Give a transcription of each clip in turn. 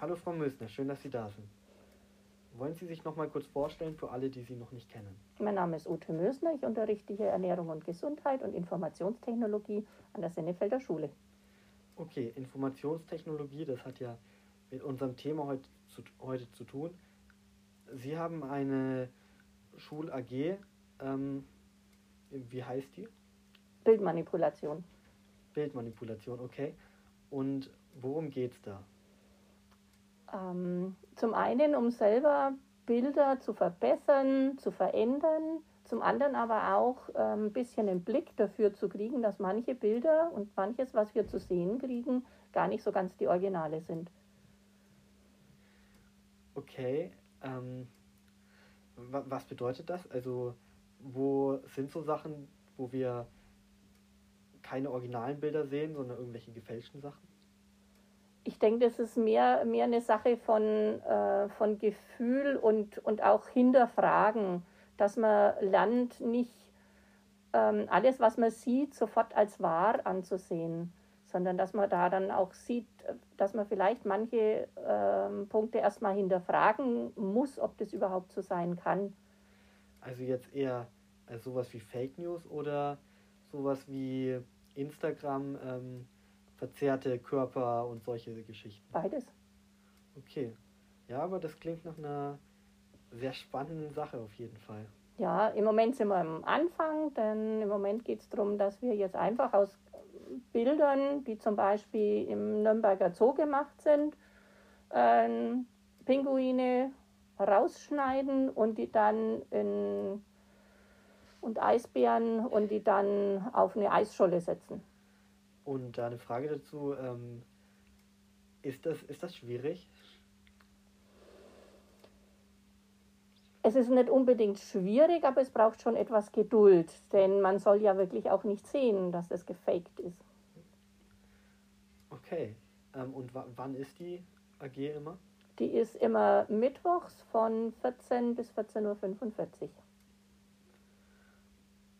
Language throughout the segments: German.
Hallo Frau Mösner, schön, dass Sie da sind. Wollen Sie sich noch mal kurz vorstellen für alle, die Sie noch nicht kennen? Mein Name ist Ute Mösner, ich unterrichte hier Ernährung und Gesundheit und Informationstechnologie an der Sennefelder Schule. Okay, Informationstechnologie, das hat ja mit unserem Thema heute zu, heute zu tun. Sie haben eine Schul-AG, ähm, wie heißt die? Bildmanipulation. Bildmanipulation, okay. Und worum geht es da? Ähm, zum einen, um selber Bilder zu verbessern, zu verändern, zum anderen aber auch ähm, ein bisschen einen Blick dafür zu kriegen, dass manche Bilder und manches, was wir zu sehen kriegen, gar nicht so ganz die Originale sind. Okay, ähm, was bedeutet das? Also, wo sind so Sachen, wo wir keine originalen Bilder sehen, sondern irgendwelche gefälschten Sachen? Ich denke, das ist mehr, mehr eine Sache von, äh, von Gefühl und, und auch Hinterfragen, dass man lernt, nicht ähm, alles, was man sieht, sofort als wahr anzusehen, sondern dass man da dann auch sieht, dass man vielleicht manche ähm, Punkte erstmal hinterfragen muss, ob das überhaupt so sein kann. Also jetzt eher sowas wie Fake News oder sowas wie Instagram. Ähm verzerrte Körper und solche Geschichten. Beides. Okay. Ja, aber das klingt nach einer sehr spannenden Sache auf jeden Fall. Ja, im Moment sind wir am Anfang, denn im Moment geht es darum, dass wir jetzt einfach aus Bildern, die zum Beispiel im Nürnberger Zoo gemacht sind, äh, Pinguine rausschneiden und die dann in und Eisbären und die dann auf eine Eisscholle setzen. Und da eine Frage dazu, ähm, ist, das, ist das schwierig? Es ist nicht unbedingt schwierig, aber es braucht schon etwas Geduld, denn man soll ja wirklich auch nicht sehen, dass das gefaked ist. Okay, ähm, und wann ist die AG immer? Die ist immer mittwochs von 14 bis 14.45 Uhr.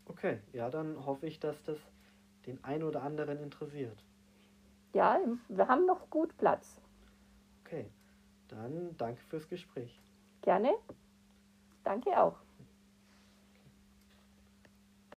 Okay, ja, dann hoffe ich, dass das den einen oder anderen interessiert. Ja, wir haben noch gut Platz. Okay, dann danke fürs Gespräch. Gerne. Danke auch.